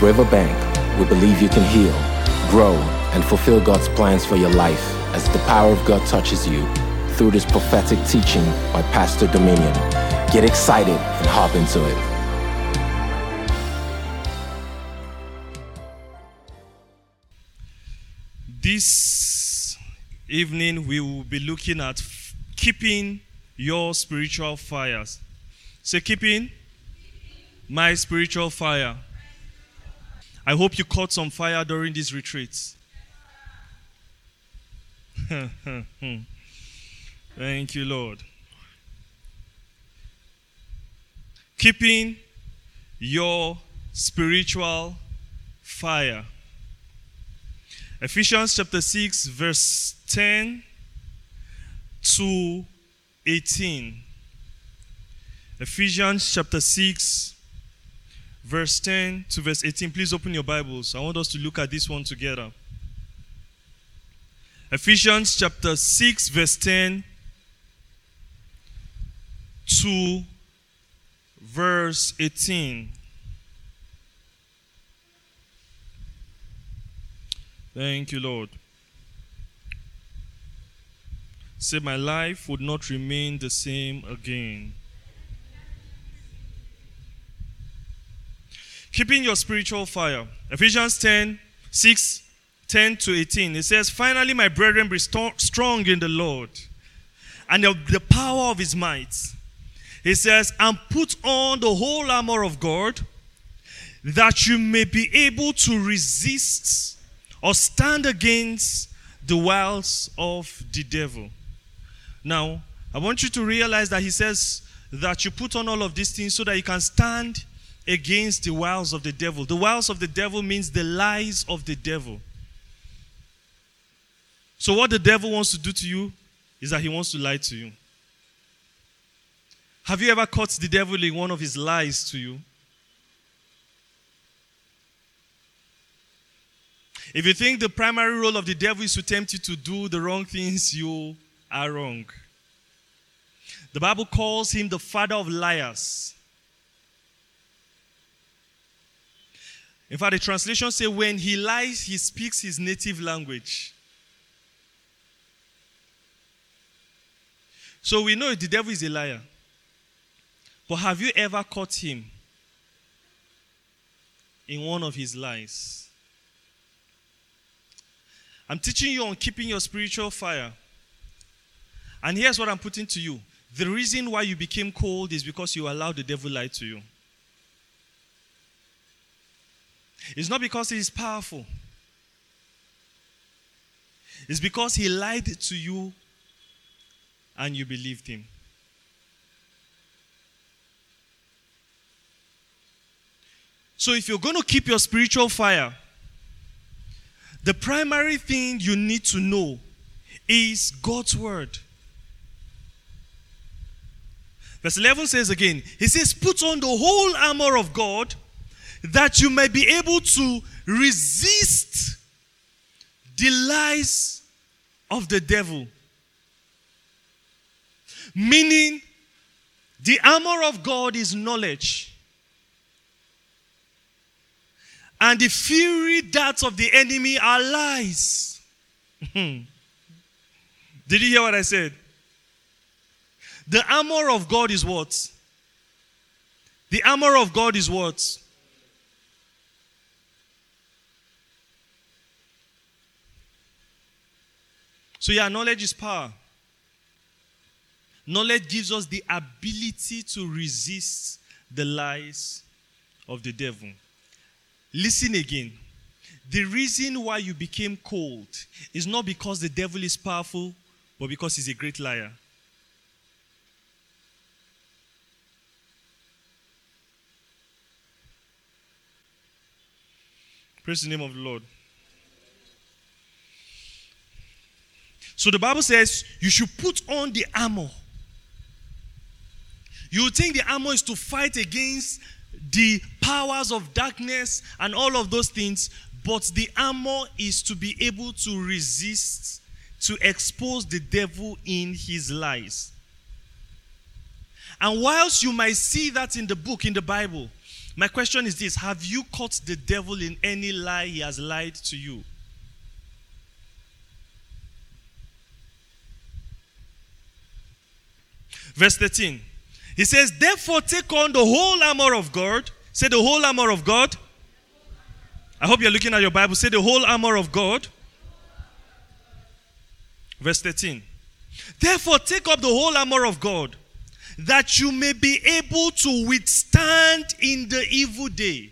Riverbank, we believe you can heal, grow, and fulfill God's plans for your life as the power of God touches you through this prophetic teaching by Pastor Dominion. Get excited and hop into it. This evening, we will be looking at keeping your spiritual fires. Say, keeping my spiritual fire. I hope you caught some fire during these retreats. Thank you, Lord. Keeping your spiritual fire. Ephesians chapter 6, verse 10 to 18. Ephesians chapter 6, verse 10 to verse 18. Please open your Bibles. I want us to look at this one together. Ephesians chapter 6, verse 10 to verse 18. Thank you, Lord. Say, my life would not remain the same again. Keeping your spiritual fire. Ephesians 10 6 10 to 18. It says, Finally, my brethren, be strong in the Lord and of the power of his might. He says, And put on the whole armor of God that you may be able to resist or stand against the wiles of the devil. Now, I want you to realize that he says that you put on all of these things so that you can stand against the wiles of the devil. The wiles of the devil means the lies of the devil. So, what the devil wants to do to you is that he wants to lie to you. Have you ever caught the devil in one of his lies to you? If you think the primary role of the devil is to tempt you to do the wrong things, you are wrong. The Bible calls him the father of liars. In fact, the translation says when he lies, he speaks his native language. So we know the devil is a liar. But have you ever caught him in one of his lies? I'm teaching you on keeping your spiritual fire. And here's what I'm putting to you the reason why you became cold is because you allowed the devil lie to you. It's not because he is powerful, it's because he lied to you and you believed him. So, if you're going to keep your spiritual fire, the primary thing you need to know is God's word. Verse 11 says again, He says, Put on the whole armor of God that you may be able to resist the lies of the devil. Meaning, the armor of God is knowledge. And the fury darts of the enemy are lies. Hmm. Did you hear what I said? The armor of God is what? The armor of God is what? So, yeah, knowledge is power. Knowledge gives us the ability to resist the lies of the devil. Listen again. The reason why you became cold is not because the devil is powerful, but because he's a great liar. Praise the name of the Lord. So the Bible says you should put on the armor. You think the armor is to fight against the powers of darkness and all of those things, but the armor is to be able to resist, to expose the devil in his lies. And whilst you might see that in the book, in the Bible, My question is this Have you caught the devil in any lie he has lied to you? Verse 13. He says, Therefore, take on the whole armor of God. Say the whole armor of God. I hope you're looking at your Bible. Say the whole armor of God. Verse 13. Therefore, take up the whole armor of God, that you may be able to withstand in the evil day.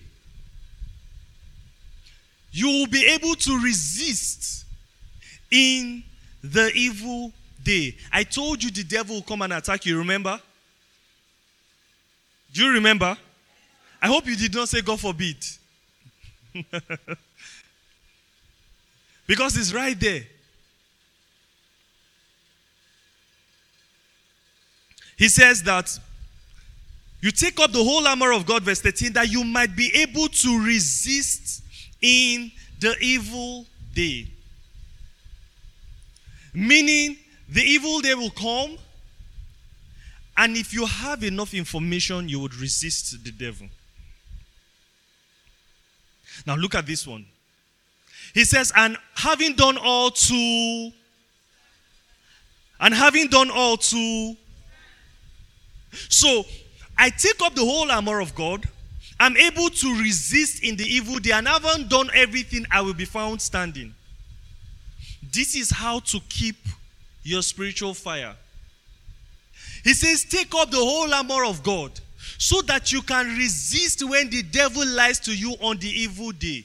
You will be able to resist in the evil day. I told you the devil will come and attack you, remember? Do you remember? I hope you did not say, God forbid. because it's right there. He says that you take up the whole armor of God, verse 13, that you might be able to resist in the evil day. Meaning, the evil day will come, and if you have enough information, you would resist the devil. Now, look at this one. He says, and having done all to, and having done all to, so I take up the whole armor of God. I'm able to resist in the evil day, and having done everything, I will be found standing. This is how to keep your spiritual fire. He says, Take up the whole armor of God so that you can resist when the devil lies to you on the evil day.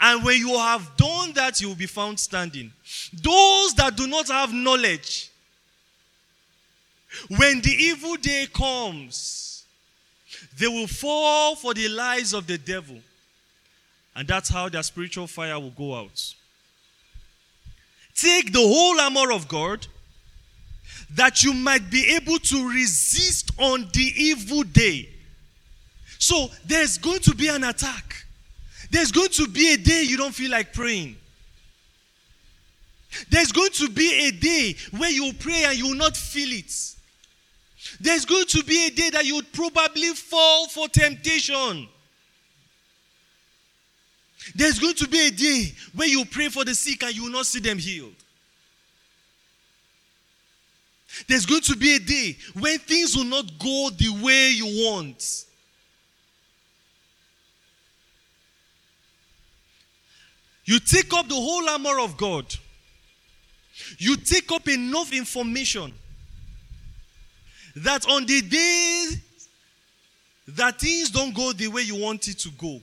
And when you have done that, you will be found standing. Those that do not have knowledge, when the evil day comes, they will fall for the lies of the devil. And that's how their spiritual fire will go out. Take the whole armor of God that you might be able to resist on the evil day. So there's going to be an attack. There's going to be a day you don't feel like praying. There's going to be a day where you pray and you will not feel it. There's going to be a day that you would probably fall for temptation. There's going to be a day where you pray for the sick and you will not see them healed. There's going to be a day when things will not go the way you want. You take up the whole armor of God. You take up enough information that on the day that things don't go the way you want it to go,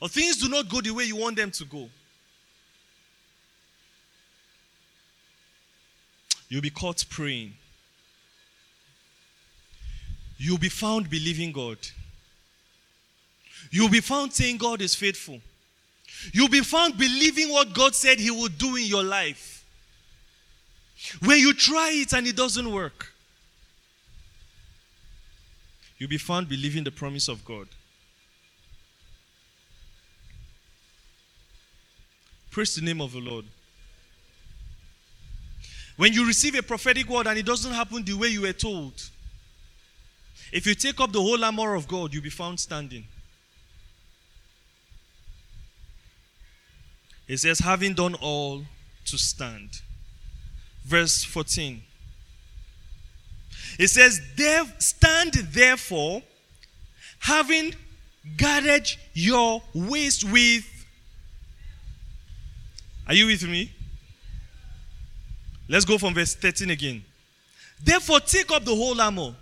or things do not go the way you want them to go, You'll be caught praying. You'll be found believing God. You'll be found saying God is faithful. You'll be found believing what God said He will do in your life. When you try it and it doesn't work, you'll be found believing the promise of God. Praise the name of the Lord. When you receive a prophetic word and it doesn't happen the way you were told, if you take up the whole armor of God, you'll be found standing. It says, having done all to stand. Verse 14. It says, Stand therefore, having guarded your waist with. Are you with me? Let's go from verse 13 again. Therefore, take up the whole armor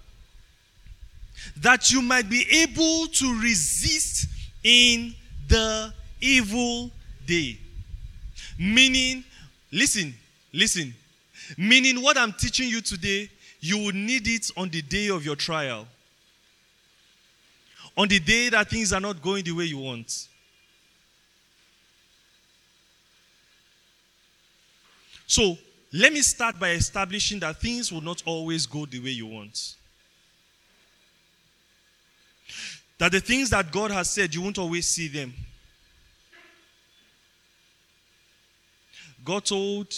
that you might be able to resist in the evil day. Meaning, listen, listen. Meaning, what I'm teaching you today, you will need it on the day of your trial. On the day that things are not going the way you want. So, let me start by establishing that things will not always go the way you want. That the things that God has said, you won't always see them. God told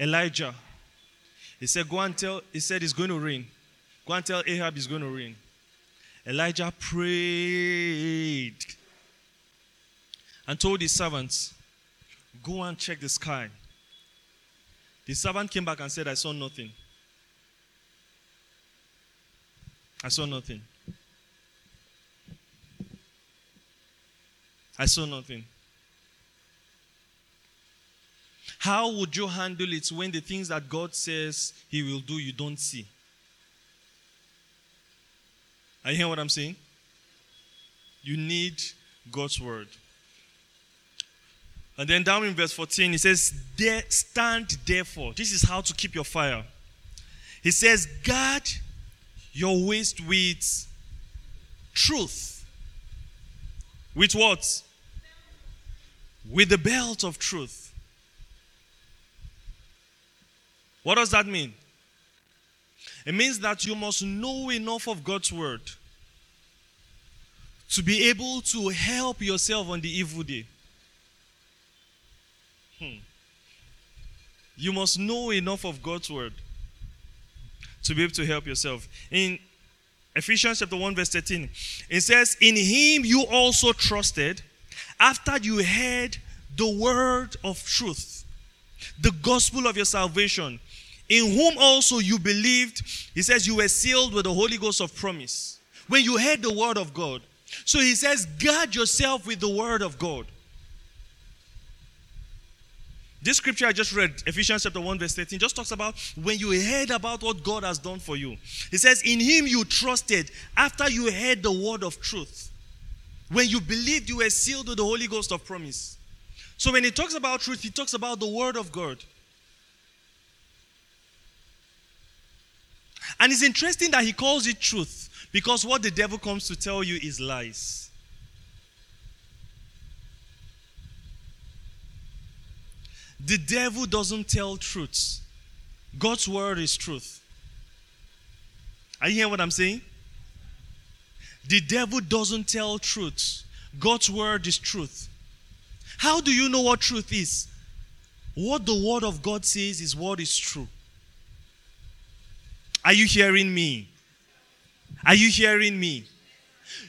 Elijah, He said, Go and tell, He said it's going to rain. Go and tell Ahab it's going to rain. Elijah prayed and told his servants, Go and check the sky. The servant came back and said, I saw nothing. I saw nothing. I saw nothing. How would you handle it when the things that God says He will do you don't see? Are you hearing what I'm saying? You need God's word. And then down in verse 14, he says, Stand therefore. This is how to keep your fire. He says, Guard your waist with truth. With what? With the belt of truth. What does that mean? It means that you must know enough of God's word to be able to help yourself on the evil day. Hmm. You must know enough of God's word to be able to help yourself. In Ephesians chapter 1, verse 13, it says, In him you also trusted after you heard the word of truth, the gospel of your salvation, in whom also you believed. He says, You were sealed with the Holy Ghost of promise. When you heard the word of God. So he says, Guard yourself with the word of God. This scripture I just read, Ephesians chapter 1, verse 13, just talks about when you heard about what God has done for you. It says, In him you trusted after you heard the word of truth. When you believed, you were sealed with the Holy Ghost of promise. So when he talks about truth, he talks about the word of God. And it's interesting that he calls it truth because what the devil comes to tell you is lies. The devil doesn't tell truths. God's word is truth. Are you hearing what I'm saying? The devil doesn't tell truths. God's word is truth. How do you know what truth is? What the word of God says is what is true. Are you hearing me? Are you hearing me?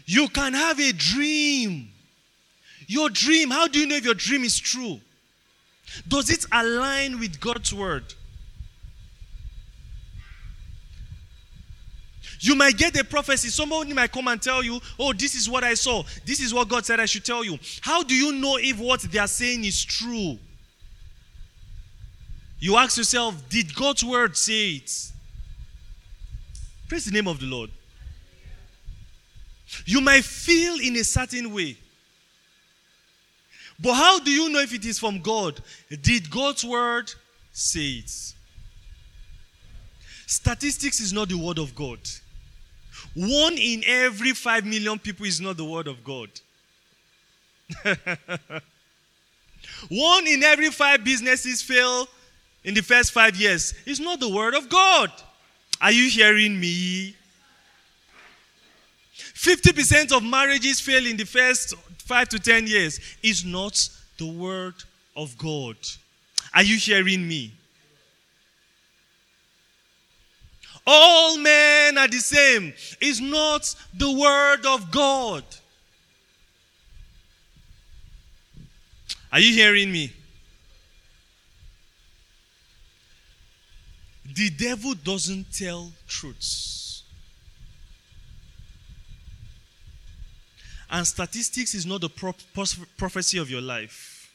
You can have a dream. Your dream, how do you know if your dream is true? Does it align with God's word? You might get a prophecy. Somebody might come and tell you, Oh, this is what I saw. This is what God said I should tell you. How do you know if what they are saying is true? You ask yourself, Did God's word say it? Praise the name of the Lord. You might feel in a certain way. But how do you know if it is from God? Did God's word say it? Statistics is not the word of God. One in every five million people is not the word of God. One in every five businesses fail in the first five years. It's not the word of God. Are you hearing me? 50% of marriages fail in the first five to 10 years. Is not the word of God. Are you hearing me? All men are the same. Is not the word of God. Are you hearing me? The devil doesn't tell truths. And statistics is not the pro- prophecy of your life.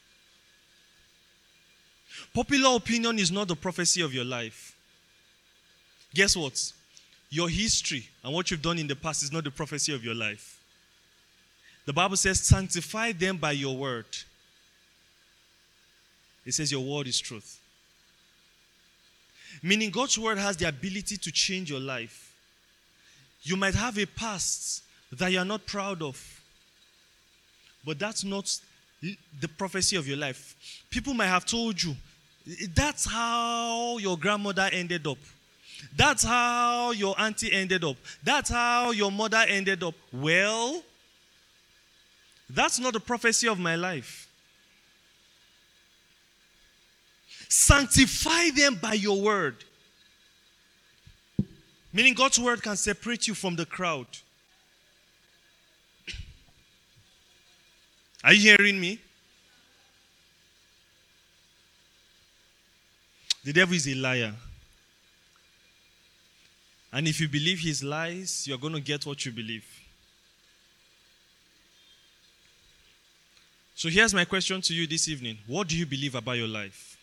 Popular opinion is not the prophecy of your life. Guess what? Your history and what you've done in the past is not the prophecy of your life. The Bible says, Sanctify them by your word. It says, Your word is truth. Meaning, God's word has the ability to change your life. You might have a past that you're not proud of, but that's not the prophecy of your life. People might have told you, that's how your grandmother ended up. That's how your auntie ended up. That's how your mother ended up. Well, that's not the prophecy of my life. Sanctify them by your word. Meaning, God's word can separate you from the crowd. Are you hearing me? The devil is a liar. And if you believe his lies, you're going to get what you believe. So here's my question to you this evening What do you believe about your life?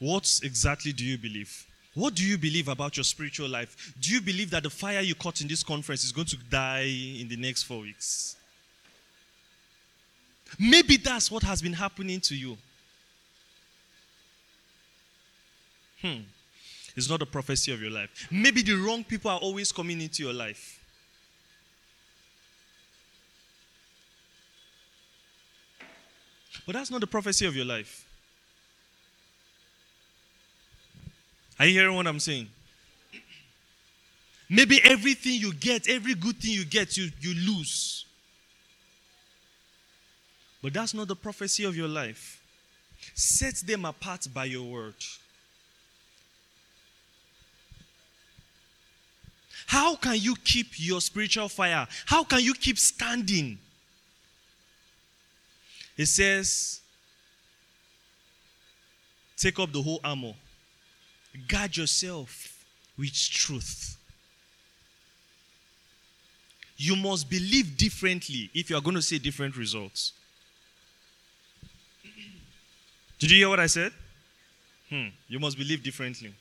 What exactly do you believe? What do you believe about your spiritual life? Do you believe that the fire you caught in this conference is going to die in the next four weeks? Maybe that's what has been happening to you. Hmm. It's not a prophecy of your life. Maybe the wrong people are always coming into your life. But that's not the prophecy of your life. Are you hearing what I'm saying? Maybe everything you get, every good thing you get, you, you lose. But that's not the prophecy of your life. Set them apart by your word. How can you keep your spiritual fire? How can you keep standing? It says, take up the whole armor, guard yourself with truth. You must believe differently if you are going to see different results. Did you hear what I said? Hmm. You must believe differently.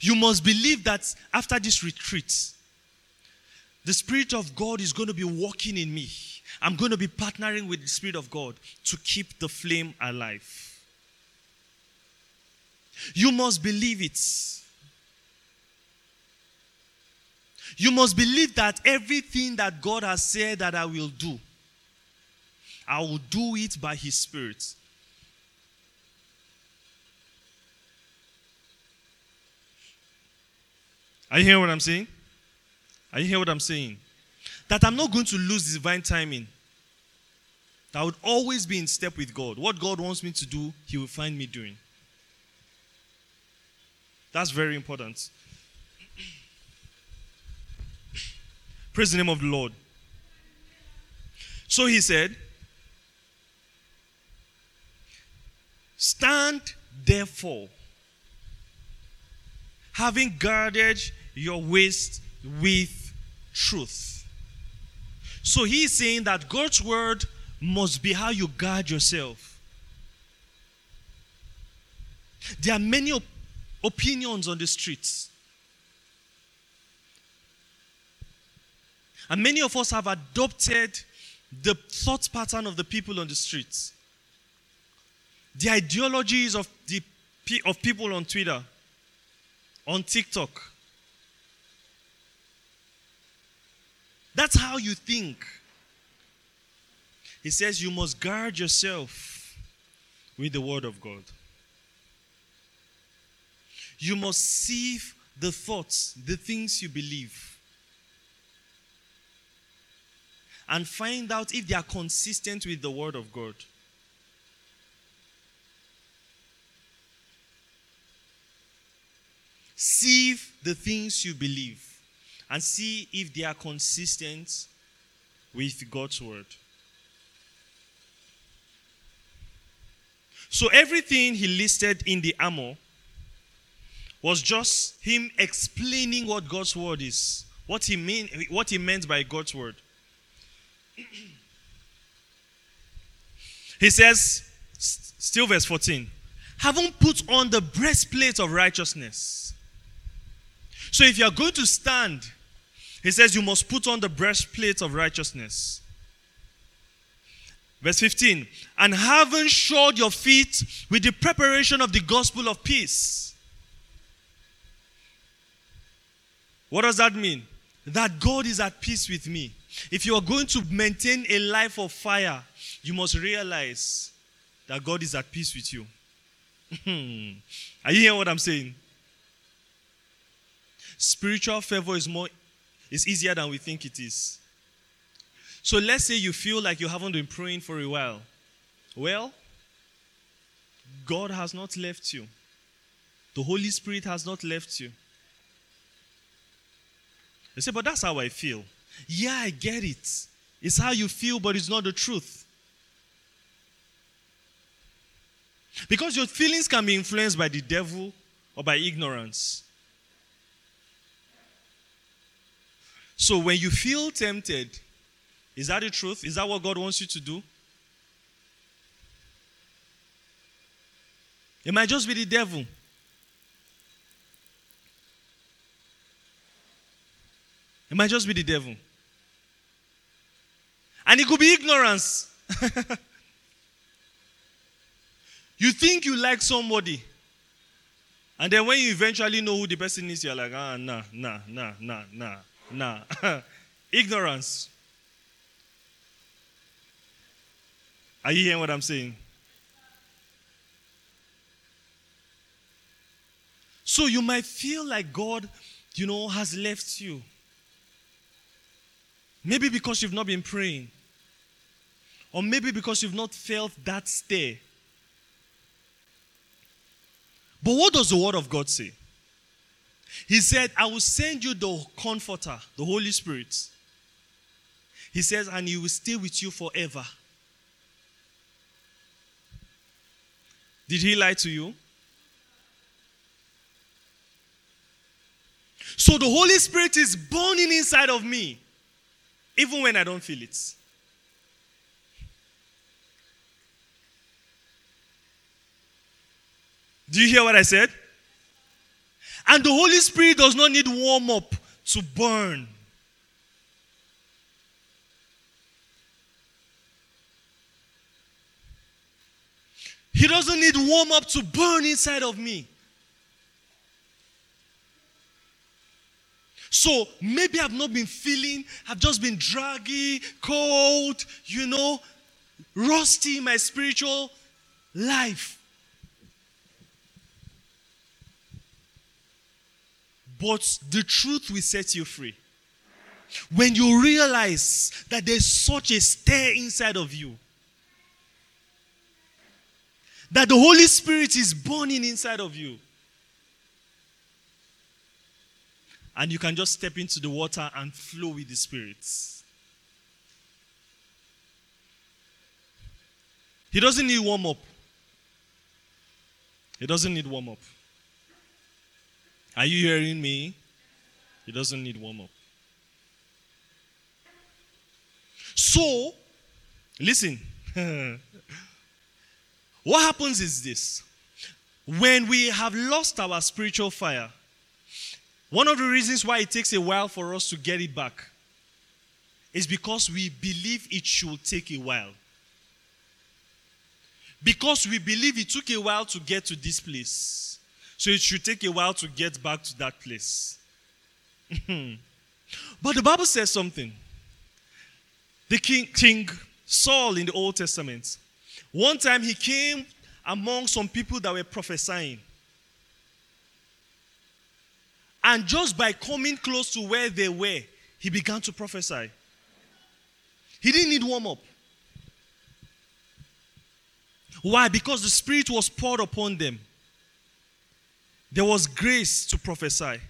You must believe that after this retreat, the Spirit of God is going to be working in me. I'm going to be partnering with the Spirit of God to keep the flame alive. You must believe it. You must believe that everything that God has said that I will do, I will do it by His Spirit. Are you hearing what I'm saying? Are you hearing what I'm saying? That I'm not going to lose divine timing. That I would always be in step with God. What God wants me to do, He will find me doing. That's very important. Praise the name of the Lord. So he said, Stand therefore, having guarded your waist with truth. So he's saying that God's word must be how you guard yourself. There are many op- opinions on the streets. And many of us have adopted the thought pattern of the people on the streets. The ideologies of, the, of people on Twitter, on TikTok. That's how you think. He says you must guard yourself with the word of God. You must sieve the thoughts, the things you believe, and find out if they are consistent with the word of God. Sieve the things you believe and see if they are consistent with God's word. So everything he listed in the armor was just him explaining what God's word is, what he mean, what he meant by God's word. he says, still verse 14, having put on the breastplate of righteousness. So if you are going to stand, he says you must put on the breastplate of righteousness. Verse 15, and having shod your feet with the preparation of the gospel of peace. What does that mean? That God is at peace with me. If you are going to maintain a life of fire, you must realize that God is at peace with you. Hmm. are you hearing what I'm saying? Spiritual favor is more is easier than we think it is. So let's say you feel like you haven't been praying for a while. Well, God has not left you. The Holy Spirit has not left you. You say, but that's how I feel. Yeah, I get it. It's how you feel, but it's not the truth. Because your feelings can be influenced by the devil or by ignorance. So when you feel tempted, is that the truth? Is that what God wants you to do? It might just be the devil. It might just be the devil. And it could be ignorance. you think you like somebody. And then when you eventually know who the person is, you're like, ah, nah, nah, nah, nah, nah, nah. ignorance. Are you hearing what I'm saying? So you might feel like God, you know, has left you. Maybe because you've not been praying. Or maybe because you've not felt that stay. But what does the Word of God say? He said, I will send you the Comforter, the Holy Spirit. He says, and He will stay with you forever. Did He lie to you? So the Holy Spirit is burning inside of me, even when I don't feel it. Do you hear what I said? And the Holy Spirit does not need warm up to burn. He doesn't need warm up to burn inside of me. So maybe I've not been feeling, I've just been draggy, cold, you know, rusty in my spiritual life. But the truth will set you free. When you realize that there's such a stir inside of you, that the Holy Spirit is burning inside of you, and you can just step into the water and flow with the spirits. He doesn't need warm up. He doesn't need warm up. Are you hearing me? He doesn't need warm up. So, listen. what happens is this when we have lost our spiritual fire, one of the reasons why it takes a while for us to get it back is because we believe it should take a while. Because we believe it took a while to get to this place. So it should take a while to get back to that place. but the Bible says something. The king, king Saul in the Old Testament, one time he came among some people that were prophesying. And just by coming close to where they were, he began to prophesy. He didn't need warm up. Why? Because the Spirit was poured upon them. There was grace to prophesy.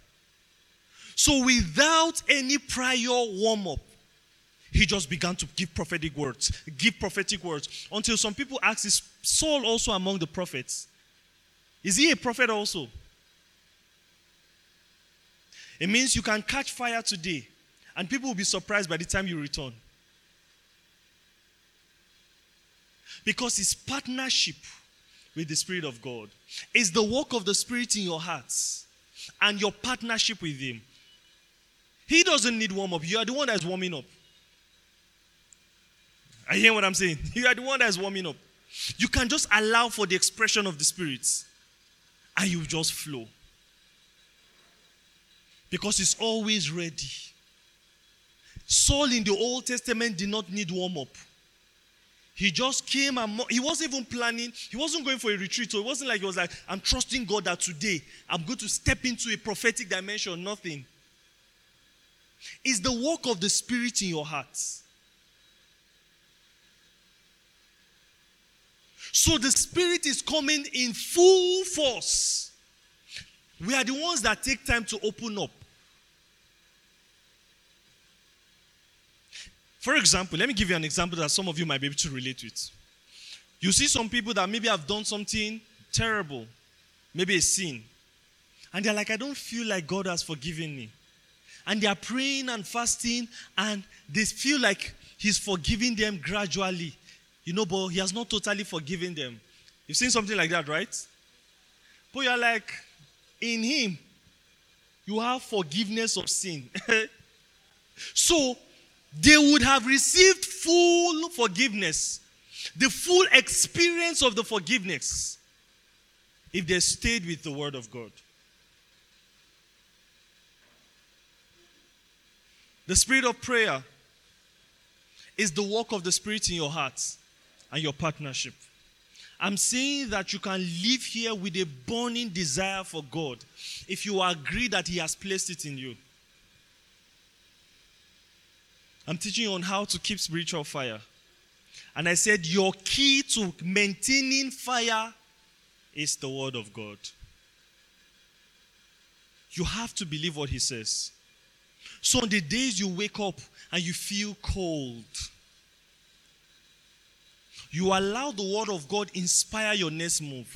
So, without any prior warm up, he just began to give prophetic words, give prophetic words, until some people asked, Is Saul also among the prophets? Is he a prophet also? It means you can catch fire today, and people will be surprised by the time you return. Because it's partnership with the Spirit of God. It's the work of the Spirit in your hearts and your partnership with Him. He doesn't need warm up. You are the one that's warming up. I hear what I'm saying. You are the one that's warming up. You can just allow for the expression of the Spirit and you just flow. Because it's always ready. Saul in the Old Testament did not need warm up. He just came and he wasn't even planning. He wasn't going for a retreat. So it wasn't like he was like, I'm trusting God that today I'm going to step into a prophetic dimension. Nothing. It's the work of the Spirit in your heart. So the Spirit is coming in full force. We are the ones that take time to open up. For example, let me give you an example that some of you might be able to relate with. You see some people that maybe have done something terrible, maybe a sin, and they're like, I don't feel like God has forgiven me. And they are praying and fasting, and they feel like He's forgiving them gradually. You know, but He has not totally forgiven them. You've seen something like that, right? But you're like, in Him, you have forgiveness of sin. so, they would have received full forgiveness, the full experience of the forgiveness, if they stayed with the Word of God. The spirit of prayer is the work of the Spirit in your heart and your partnership. I'm saying that you can live here with a burning desire for God if you agree that He has placed it in you. I'm teaching you on how to keep spiritual fire. And I said, Your key to maintaining fire is the Word of God. You have to believe what He says. So, on the days you wake up and you feel cold, you allow the word of God inspire your next move.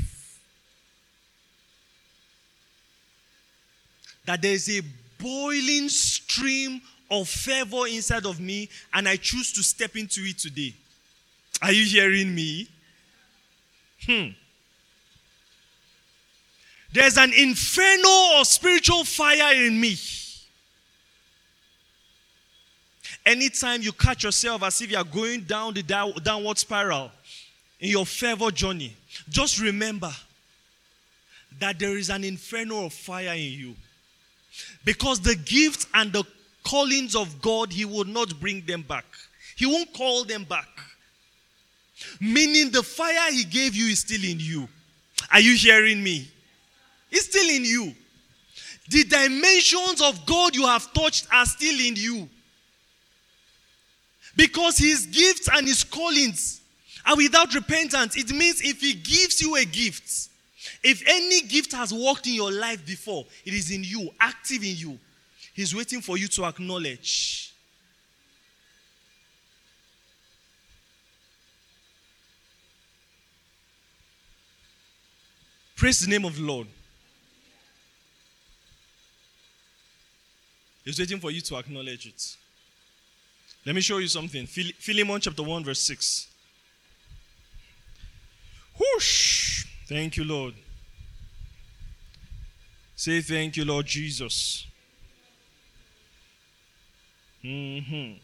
That there is a boiling stream of fervor inside of me, and I choose to step into it today. Are you hearing me? Hmm. There's an inferno of spiritual fire in me. Anytime you catch yourself as if you are going down the downward spiral in your fervor journey, just remember that there is an inferno of fire in you. Because the gifts and the callings of God, He will not bring them back. He won't call them back. Meaning the fire He gave you is still in you. Are you hearing me? It's still in you. The dimensions of God you have touched are still in you. Because his gifts and his callings are without repentance. It means if he gives you a gift, if any gift has worked in your life before, it is in you, active in you. He's waiting for you to acknowledge. Praise the name of the Lord. He's waiting for you to acknowledge it. Let me show you something. Philemon chapter 1, verse 6. Whoosh! Thank you, Lord. Say thank you, Lord Jesus. Mm-hmm.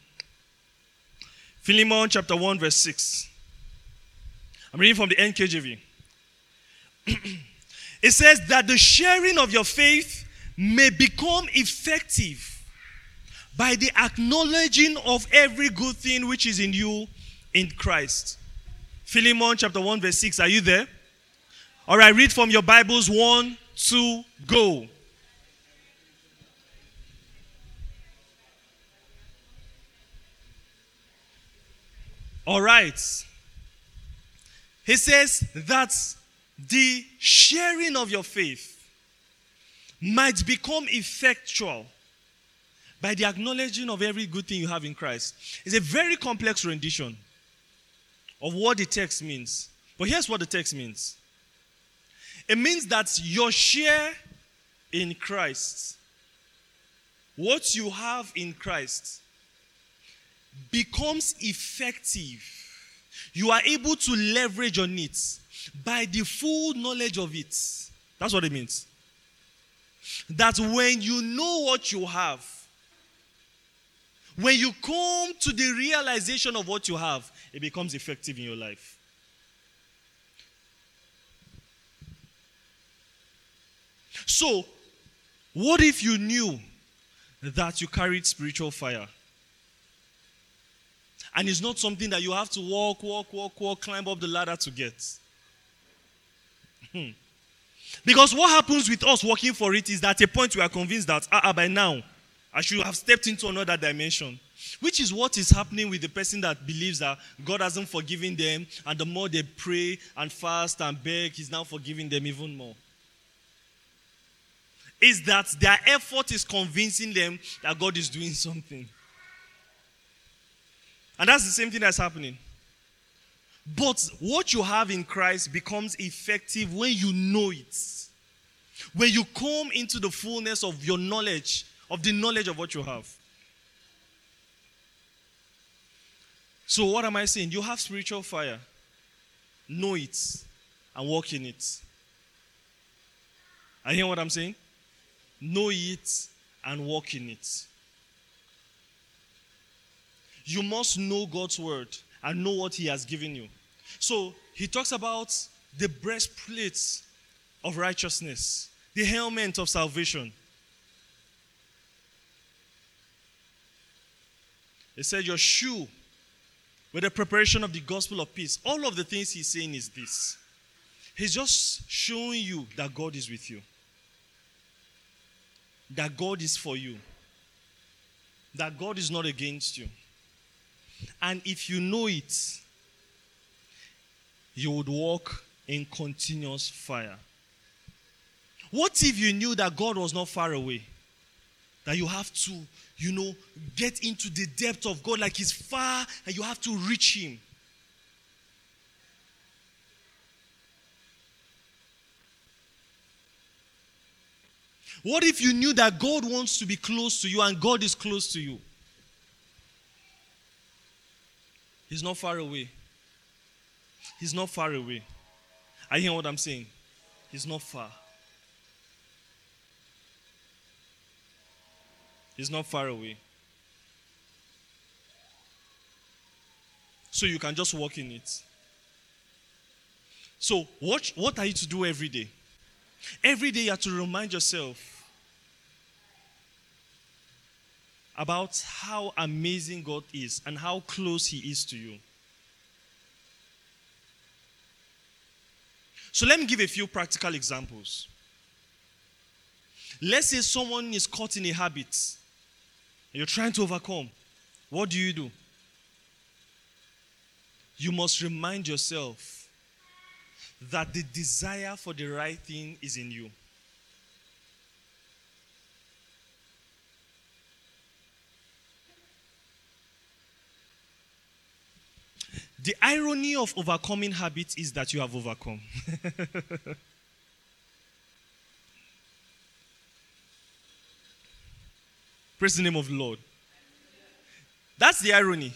Philemon chapter 1, verse 6. I'm reading from the NKJV. it says that the sharing of your faith may become effective by the acknowledging of every good thing which is in you in Christ. Philemon chapter 1, verse 6. Are you there? All right, read from your Bibles. One, two, go. All right. He says that the sharing of your faith might become effectual by the acknowledging of every good thing you have in Christ. It's a very complex rendition of what the text means. But here's what the text means it means that your share in Christ, what you have in Christ, becomes effective. You are able to leverage on it by the full knowledge of it. That's what it means. That when you know what you have, when you come to the realization of what you have, it becomes effective in your life. So, what if you knew that you carried spiritual fire? And it's not something that you have to walk, walk, walk, walk, climb up the ladder to get. Hmm. Because what happens with us working for it is that at a point we are convinced that, ah, ah by now, I should have stepped into another dimension. Which is what is happening with the person that believes that God hasn't forgiven them, and the more they pray and fast and beg, He's now forgiving them even more. Is that their effort is convincing them that God is doing something. And that's the same thing that's happening. But what you have in Christ becomes effective when you know it. When you come into the fullness of your knowledge, of the knowledge of what you have. So, what am I saying? You have spiritual fire. Know it and walk in it. I hear what I'm saying? Know it and walk in it. You must know God's word and know what He has given you. So he talks about the breastplate of righteousness, the helmet of salvation. He said, Your shoe with the preparation of the gospel of peace. All of the things he's saying is this. He's just showing you that God is with you, that God is for you, that God is not against you. And if you know it, you would walk in continuous fire. What if you knew that God was not far away? That you have to, you know, get into the depth of God like He's far and you have to reach Him. What if you knew that God wants to be close to you and God is close to you? He's not far away. He's not far away. I hear what I'm saying? He's not far. He's not far away. So you can just walk in it. So, what, what are you to do every day? Every day you have to remind yourself about how amazing God is and how close He is to you. So let me give a few practical examples. Let's say someone is caught in a habit and you're trying to overcome. What do you do? You must remind yourself that the desire for the right thing is in you. The irony of overcoming habits is that you have overcome. Praise the name of the Lord. That's the irony.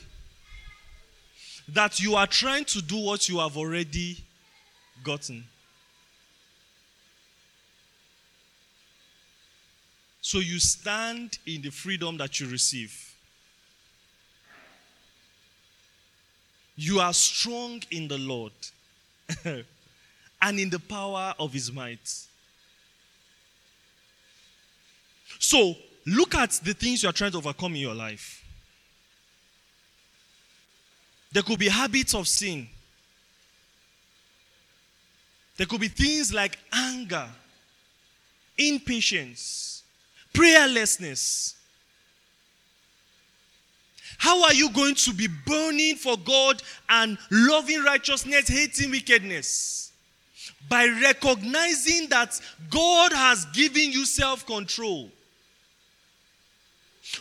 That you are trying to do what you have already gotten. So you stand in the freedom that you receive. You are strong in the Lord and in the power of his might. So, look at the things you are trying to overcome in your life. There could be habits of sin. There could be things like anger, impatience, prayerlessness, how are you going to be burning for God and loving righteousness, hating wickedness? By recognizing that God has given you self control.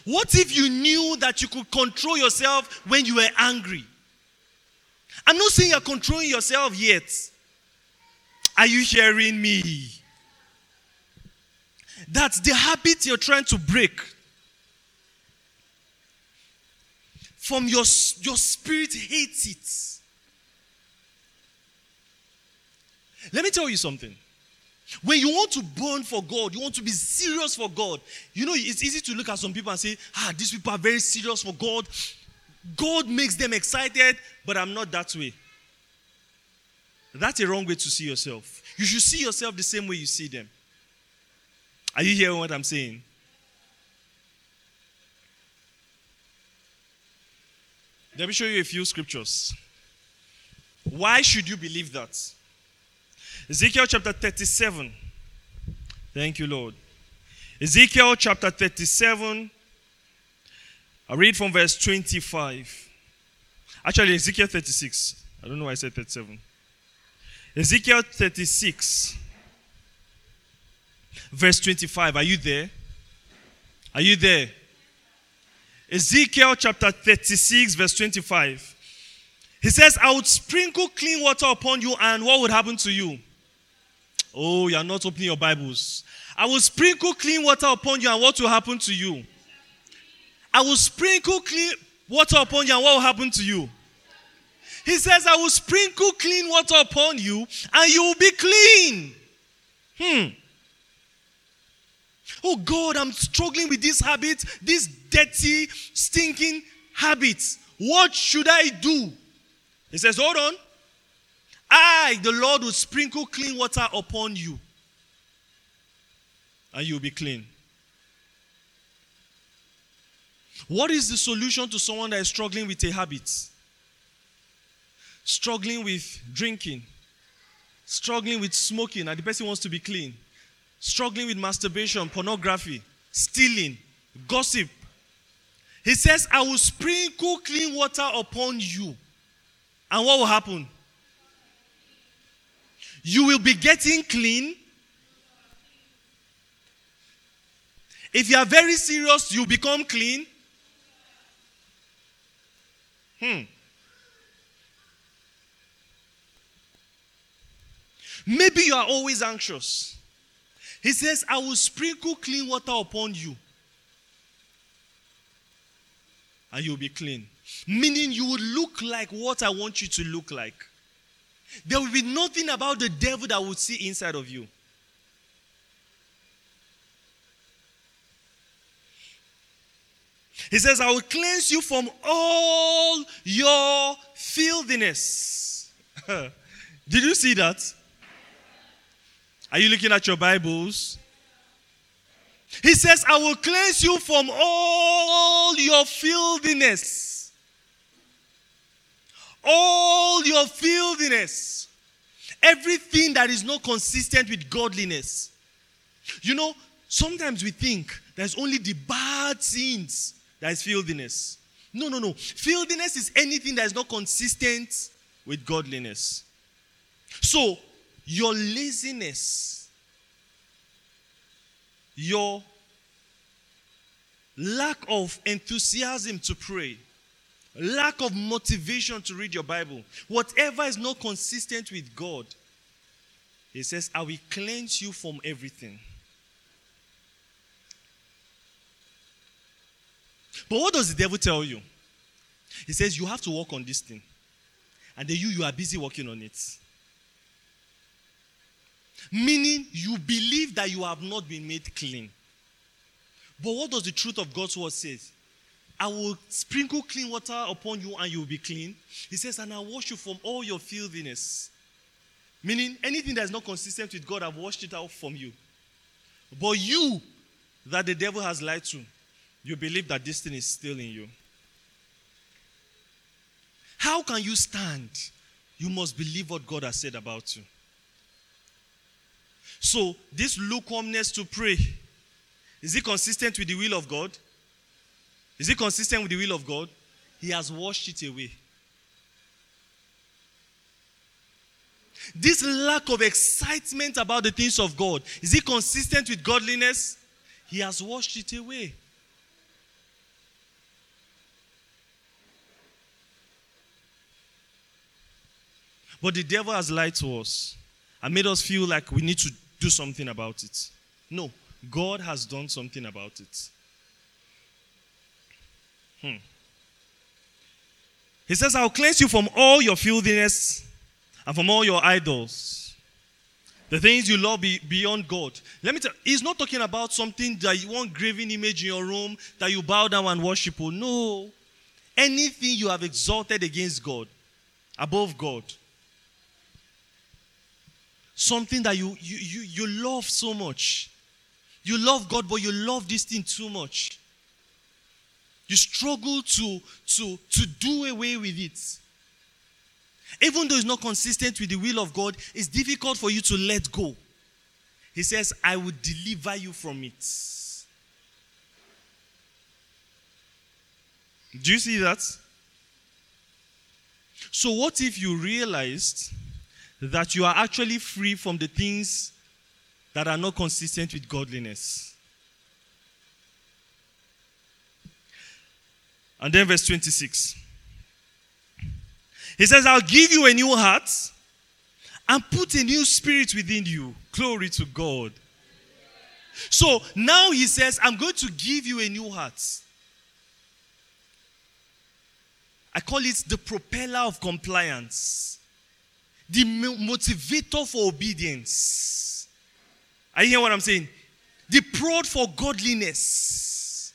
What if you knew that you could control yourself when you were angry? I'm not saying you're controlling yourself yet. Are you hearing me? That's the habit you're trying to break. From your, your spirit hates it. Let me tell you something. When you want to burn for God, you want to be serious for God. You know, it's easy to look at some people and say, ah, these people are very serious for God. God makes them excited, but I'm not that way. That's a wrong way to see yourself. You should see yourself the same way you see them. Are you hearing what I'm saying? Let me show you a few scriptures. Why should you believe that? Ezekiel chapter 37. Thank you, Lord. Ezekiel chapter 37. I read from verse 25. Actually, Ezekiel 36. I don't know why I said 37. Ezekiel 36, verse 25. Are you there? Are you there? Ezekiel chapter 36, verse 25. He says, I would sprinkle clean water upon you, and what would happen to you? Oh, you are not opening your Bibles. I will sprinkle clean water upon you, and what will happen to you? I will sprinkle clean water upon you, and what will happen to you? He says, I will sprinkle clean water upon you, and you will be clean. Hmm. Oh God, I'm struggling with this habit, this dirty, stinking habits. What should I do? He says, Hold on. I, the Lord, will sprinkle clean water upon you, and you'll be clean. What is the solution to someone that is struggling with a habit? Struggling with drinking, struggling with smoking, and the person wants to be clean, struggling with masturbation, pornography, stealing, gossip. He says, I will sprinkle clean water upon you. And what will happen? You will be getting clean. If you are very serious, you become clean. Hmm. Maybe you are always anxious. He says, I will sprinkle clean water upon you, and you'll be clean. Meaning, you will look like what I want you to look like. There will be nothing about the devil that will see inside of you. He says, I will cleanse you from all your filthiness. Did you see that? Are you looking at your Bibles? He says, I will cleanse you from all your filthiness. All your filthiness. Everything that is not consistent with godliness. You know, sometimes we think there's only the bad sins that is filthiness. No, no, no. Filthiness is anything that is not consistent with godliness. So, your laziness, your lack of enthusiasm to pray, lack of motivation to read your Bible, whatever is not consistent with God, He says, I will cleanse you from everything. But what does the devil tell you? He says, You have to work on this thing. And then you, you are busy working on it. Meaning, you believe that you have not been made clean. But what does the truth of God's word say? I will sprinkle clean water upon you and you will be clean. He says, and I'll wash you from all your filthiness. Meaning, anything that is not consistent with God, I've washed it out from you. But you, that the devil has lied to, you believe that this thing is still in you. How can you stand? You must believe what God has said about you. So, this lukewarmness to pray, is it consistent with the will of God? Is it consistent with the will of God? He has washed it away. This lack of excitement about the things of God, is it consistent with godliness? He has washed it away. But the devil has lied to us and made us feel like we need to do something about it. No, God has done something about it. Hmm. He says, I'll cleanse you from all your filthiness and from all your idols. The things you love be, beyond God. Let me tell you, he's not talking about something that you want graven image in your room that you bow down and worship. No. Anything you have exalted against God, above God, something that you, you, you, you love so much. You love God, but you love this thing too much. You struggle to, to, to do away with it. Even though it's not consistent with the will of God, it's difficult for you to let go. He says, I will deliver you from it. Do you see that? So, what if you realized that you are actually free from the things that are not consistent with godliness. And then verse 26. He says, I'll give you a new heart and put a new spirit within you. Glory to God. So now he says, I'm going to give you a new heart. I call it the propeller of compliance, the motivator for obedience. Are you hearing what I'm saying? The prod for godliness.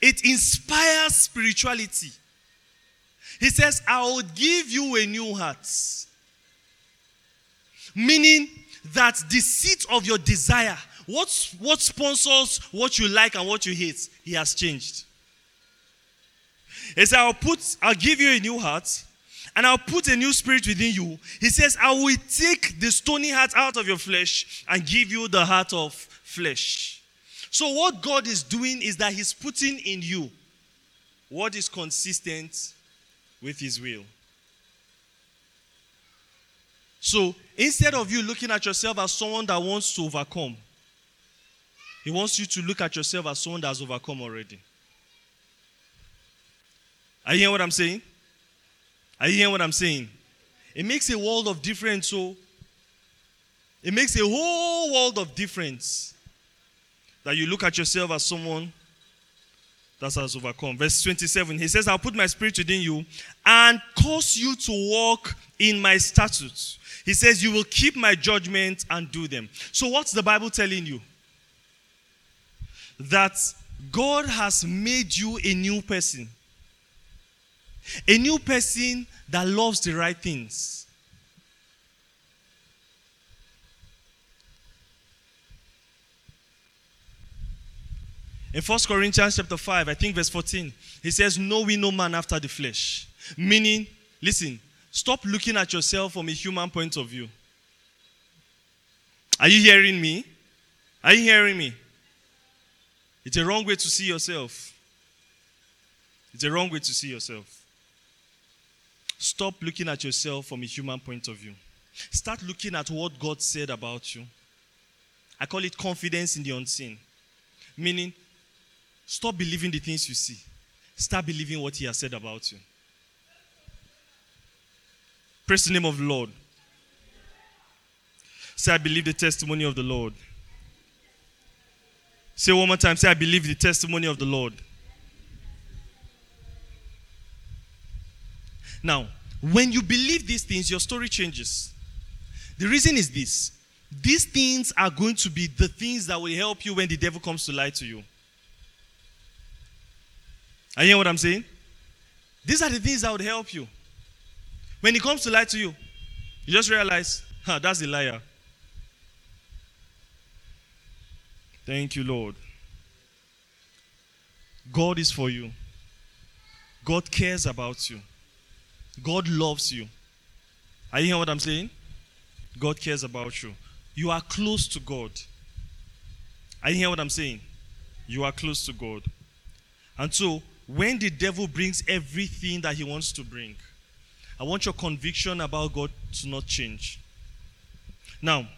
It inspires spirituality. He says, I will give you a new heart. Meaning that the seat of your desire, what, what sponsors what you like and what you hate, he has changed. He said, I'll put, I'll give you a new heart and I'll put a new spirit within you. He says, I will take the stony heart out of your flesh and give you the heart of flesh. So, what God is doing is that He's putting in you what is consistent with His will. So, instead of you looking at yourself as someone that wants to overcome, He wants you to look at yourself as someone that's overcome already. Are you hearing what I'm saying? Are you hearing what I'm saying? It makes a world of difference. So it makes a whole world of difference that you look at yourself as someone that has overcome. Verse 27, he says, I'll put my spirit within you and cause you to walk in my statutes. He says, You will keep my judgment and do them. So, what's the Bible telling you? That God has made you a new person. A new person that loves the right things. In 1 Corinthians chapter 5, I think verse 14, he says, Know we no man after the flesh. Meaning, listen, stop looking at yourself from a human point of view. Are you hearing me? Are you hearing me? It's a wrong way to see yourself. It's a wrong way to see yourself. Stop looking at yourself from a human point of view. Start looking at what God said about you. I call it confidence in the unseen. Meaning, stop believing the things you see. Start believing what He has said about you. Praise the name of the Lord. Say, I believe the testimony of the Lord. Say one more time. Say, I believe the testimony of the Lord. Now, when you believe these things, your story changes. The reason is this these things are going to be the things that will help you when the devil comes to lie to you. Are you hearing what I'm saying? These are the things that would help you. When he comes to lie to you, you just realize, huh, that's a liar. Thank you, Lord. God is for you. God cares about you. God loves you. Are you hearing what I'm saying? God cares about you. You are close to God. Are you hearing what I'm saying? You are close to God. And so, when the devil brings everything that he wants to bring, I want your conviction about God to not change. Now,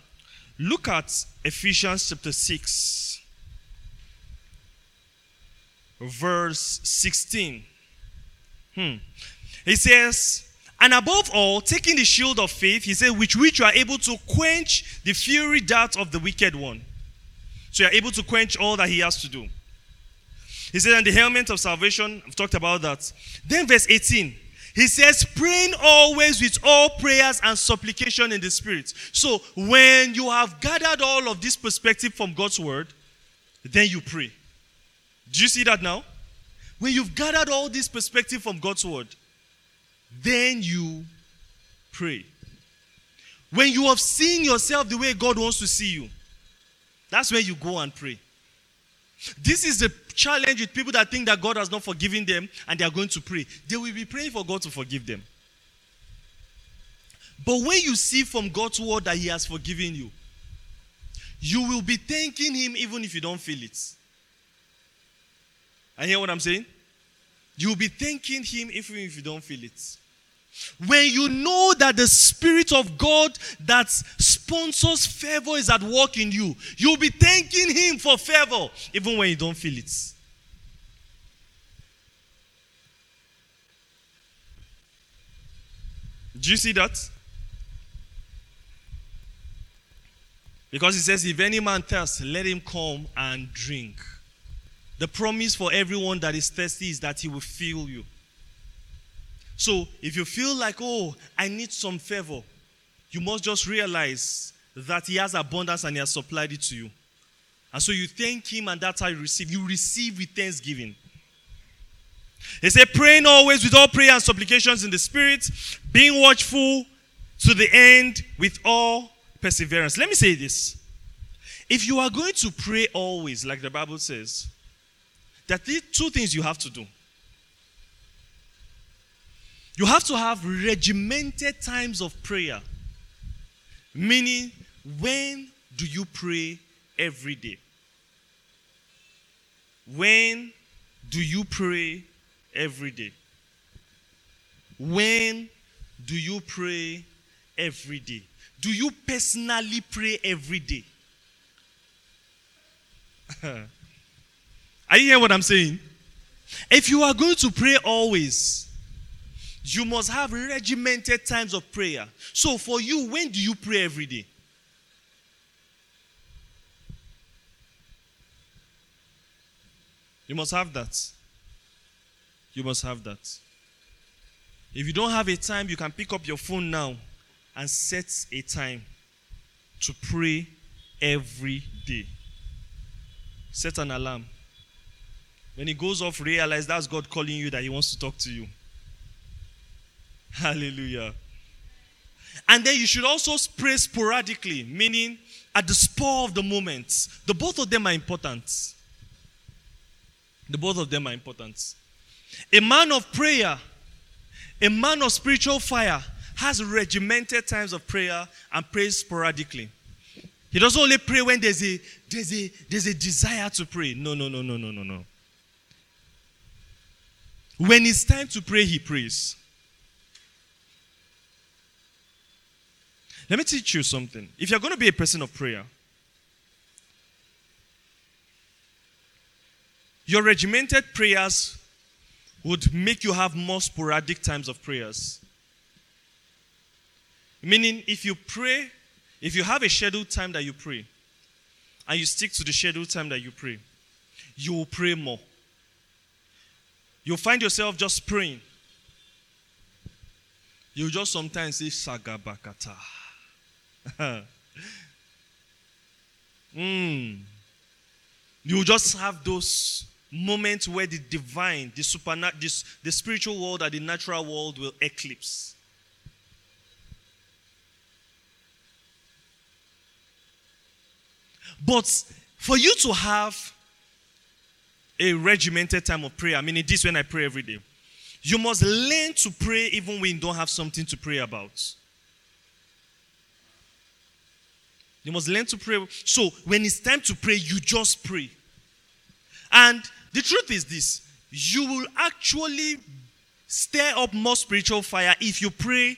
look at Ephesians chapter 6, verse 16. Hmm. He says, and above all, taking the shield of faith, he says, which which you are able to quench the fury darts of the wicked one. So you are able to quench all that he has to do. He says, and the helmet of salvation, I've talked about that. Then verse 18, he says, praying always with all prayers and supplication in the spirit. So when you have gathered all of this perspective from God's word, then you pray. Do you see that now? When you've gathered all this perspective from God's word, then you pray. When you have seen yourself the way God wants to see you, that's when you go and pray. This is the challenge with people that think that God has not forgiven them and they are going to pray. They will be praying for God to forgive them. But when you see from God's word that He has forgiven you, you will be thanking Him even if you don't feel it. I hear what I'm saying? You will be thanking Him even if you don't feel it. When you know that the Spirit of God that sponsors favor is at work in you, you'll be thanking Him for favor even when you don't feel it. Do you see that? Because he says, If any man thirsts, let him come and drink. The promise for everyone that is thirsty is that he will fill you. So if you feel like, oh, I need some favor, you must just realize that he has abundance and he has supplied it to you. And so you thank him, and that's how you receive. You receive with thanksgiving. He said, praying always with all prayer and supplications in the spirit, being watchful to the end with all perseverance. Let me say this. If you are going to pray always, like the Bible says, there are two things you have to do. You have to have regimented times of prayer. Meaning, when do you pray every day? When do you pray every day? When do you pray every day? Do you personally pray every day? are you hearing what I'm saying? If you are going to pray always, you must have regimented times of prayer. So for you, when do you pray every day? You must have that. You must have that. If you don't have a time, you can pick up your phone now and set a time to pray every day. Set an alarm. When it goes off, realize that's God calling you that He wants to talk to you. Hallelujah. And then you should also pray sporadically, meaning at the spur of the moment. The both of them are important. The both of them are important. A man of prayer, a man of spiritual fire, has regimented times of prayer and prays sporadically. He doesn't only pray when there's a there's a there's a desire to pray. No, no, no, no, no, no, no. When it's time to pray, he prays. Let me teach you something. If you're going to be a person of prayer, your regimented prayers would make you have more sporadic times of prayers. Meaning, if you pray, if you have a scheduled time that you pray, and you stick to the scheduled time that you pray, you will pray more. You'll find yourself just praying. You just sometimes say Sagabakata. mm. You just have those moments where the divine, the supernatural, the spiritual world and the natural world will eclipse. But for you to have a regimented time of prayer, I mean, this when I pray every day, you must learn to pray even when you don't have something to pray about. You must learn to pray. So when it's time to pray, you just pray. And the truth is this you will actually stir up more spiritual fire if you pray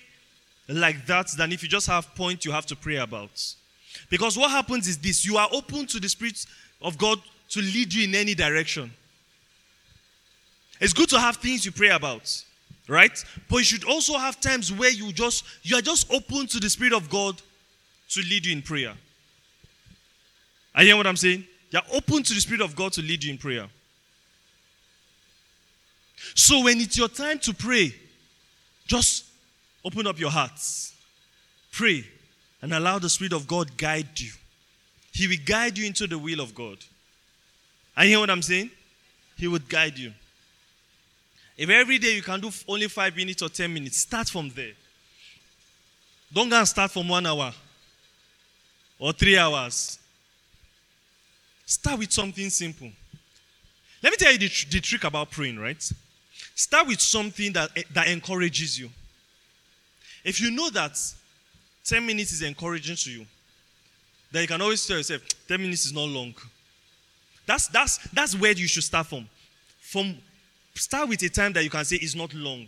like that than if you just have point you have to pray about. Because what happens is this you are open to the Spirit of God to lead you in any direction. It's good to have things you pray about, right? But you should also have times where you just you are just open to the Spirit of God to lead you in prayer. Are you hearing what I'm saying? You're open to the Spirit of God to lead you in prayer. So when it's your time to pray, just open up your hearts. Pray and allow the Spirit of God guide you. He will guide you into the will of God. Are you hearing what I'm saying? He would guide you. If every day you can do only five minutes or ten minutes, start from there. Don't go and start from one hour or three hours. Start with something simple. Let me tell you the, tr- the trick about praying, right? Start with something that, eh, that encourages you. If you know that 10 minutes is encouraging to you, then you can always tell yourself, 10 minutes is not long. That's, that's, that's where you should start from. From start with a time that you can say is not long.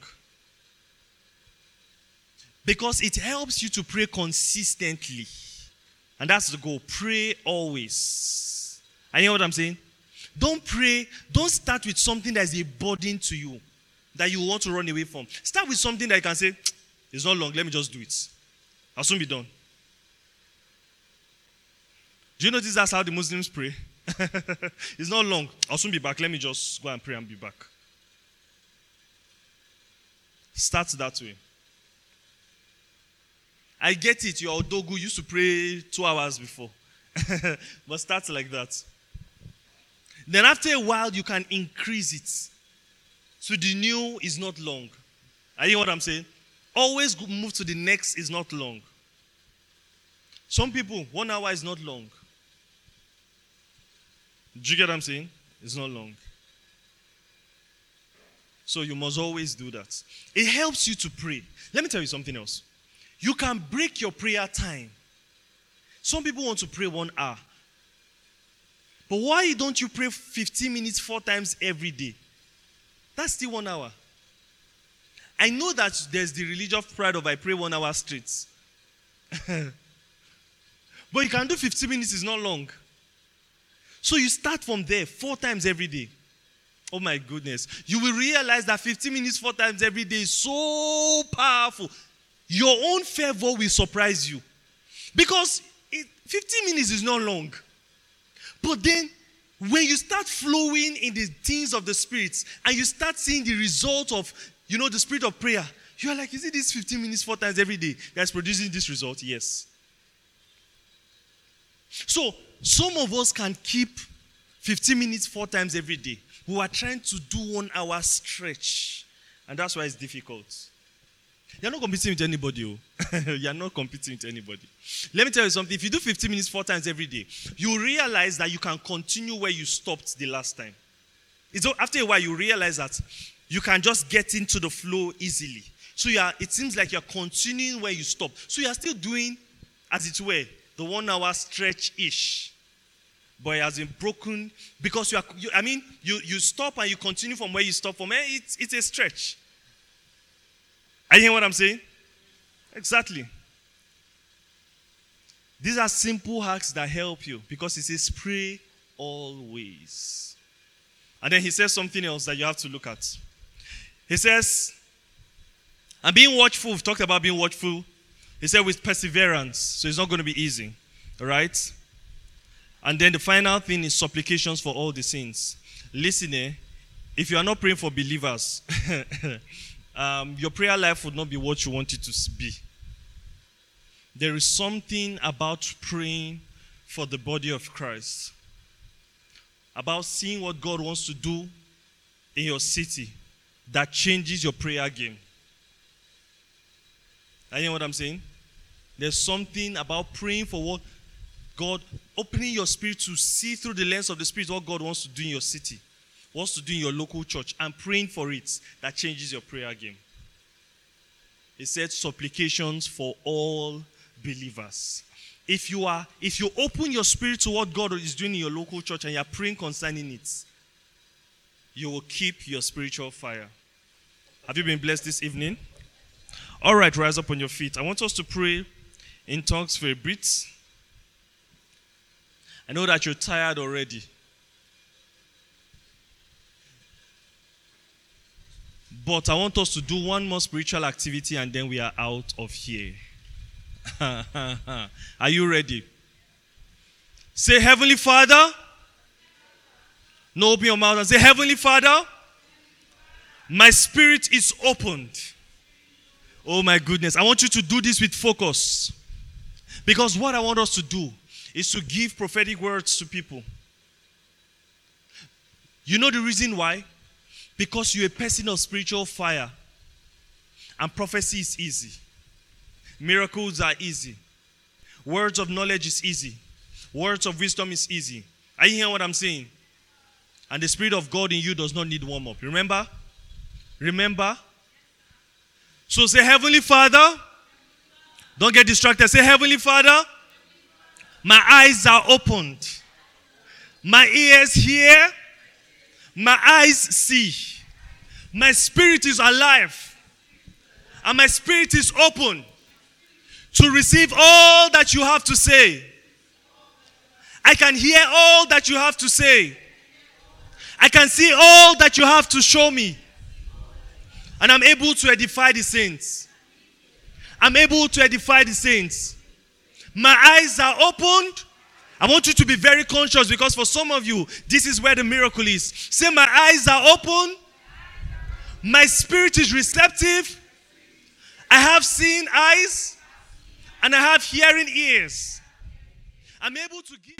Because it helps you to pray consistently. And that's the goal. Pray always. I you know what I'm saying? Don't pray, don't start with something that is a burden to you that you want to run away from. Start with something that you can say, It's not long. Let me just do it. I'll soon be done. Do you notice that's how the Muslims pray? it's not long. I'll soon be back. Let me just go and pray and be back. Start that way. I get it. Your Odogu used to pray two hours before. but start like that. Then after a while, you can increase it. So the new is not long. Are you what I'm saying? Always move to the next is not long. Some people, one hour is not long. Do you get what I'm saying? It's not long. So you must always do that. It helps you to pray. Let me tell you something else. You can break your prayer time. Some people want to pray one hour. But why don't you pray 15 minutes four times every day? That's still one hour. I know that there's the religious pride of I pray one hour straight. but you can do 15 minutes, is not long. So you start from there four times every day. Oh my goodness. You will realize that 15 minutes four times every day is so powerful. Your own favor will surprise you. Because it, 15 minutes is not long. But then, when you start flowing in the things of the spirits and you start seeing the result of, you know, the spirit of prayer, you are like, is it this 15 minutes four times every day that's producing this result? Yes. So, some of us can keep 15 minutes four times every day. We are trying to do one hour stretch. And that's why it's difficult. You're not competing with anybody. Oh. You're not competing with anybody. Let me tell you something. If you do 15 minutes four times every day, you realize that you can continue where you stopped the last time. It's after a while you realize that you can just get into the flow easily. So you are, it seems like you're continuing where you stopped. So you are still doing, as it were, the one hour stretch ish. But it has been broken because you are, you, I mean, you, you stop and you continue from where you stop from. Eh, it's, it's a stretch. Are you hearing what I'm saying? Exactly. These are simple hacks that help you because he says pray always. And then he says something else that you have to look at. He says, and being watchful, we've talked about being watchful. He said with perseverance, so it's not going to be easy. All right? And then the final thing is supplications for all the sins. Listen, eh, if you are not praying for believers, um, your prayer life would not be what you want it to be. There is something about praying for the body of Christ, about seeing what God wants to do in your city that changes your prayer game. Are you know what I'm saying? There's something about praying for what God, opening your spirit to see through the lens of the Spirit what God wants to do in your city wants to do in your local church and praying for it that changes your prayer game. He said supplications for all believers. If you are if you open your spirit to what God is doing in your local church and you are praying concerning it, you will keep your spiritual fire. Have you been blessed this evening? All right, rise up on your feet. I want us to pray in tongues for a bit. I know that you're tired already. But I want us to do one more spiritual activity and then we are out of here. are you ready? Say, Heavenly Father. No, open your mouth and say, Heavenly Father, my spirit is opened. Oh my goodness. I want you to do this with focus. Because what I want us to do is to give prophetic words to people. You know the reason why? Because you're a person of spiritual fire. And prophecy is easy. Miracles are easy. Words of knowledge is easy. Words of wisdom is easy. Are you hearing what I'm saying? And the Spirit of God in you does not need warm up. Remember? Remember? So say, Heavenly Father. Don't get distracted. Say, Heavenly Father. My eyes are opened. My ears hear my eyes see. My spirit is alive. And my spirit is open to receive all that you have to say. I can hear all that you have to say. I can see all that you have to show me. And I'm able to edify the saints. I'm able to edify the saints. My eyes are opened. I want you to be very conscious because for some of you, this is where the miracle is. Say, My eyes are open. My spirit is receptive. I have seen eyes and I have hearing ears. I'm able to give.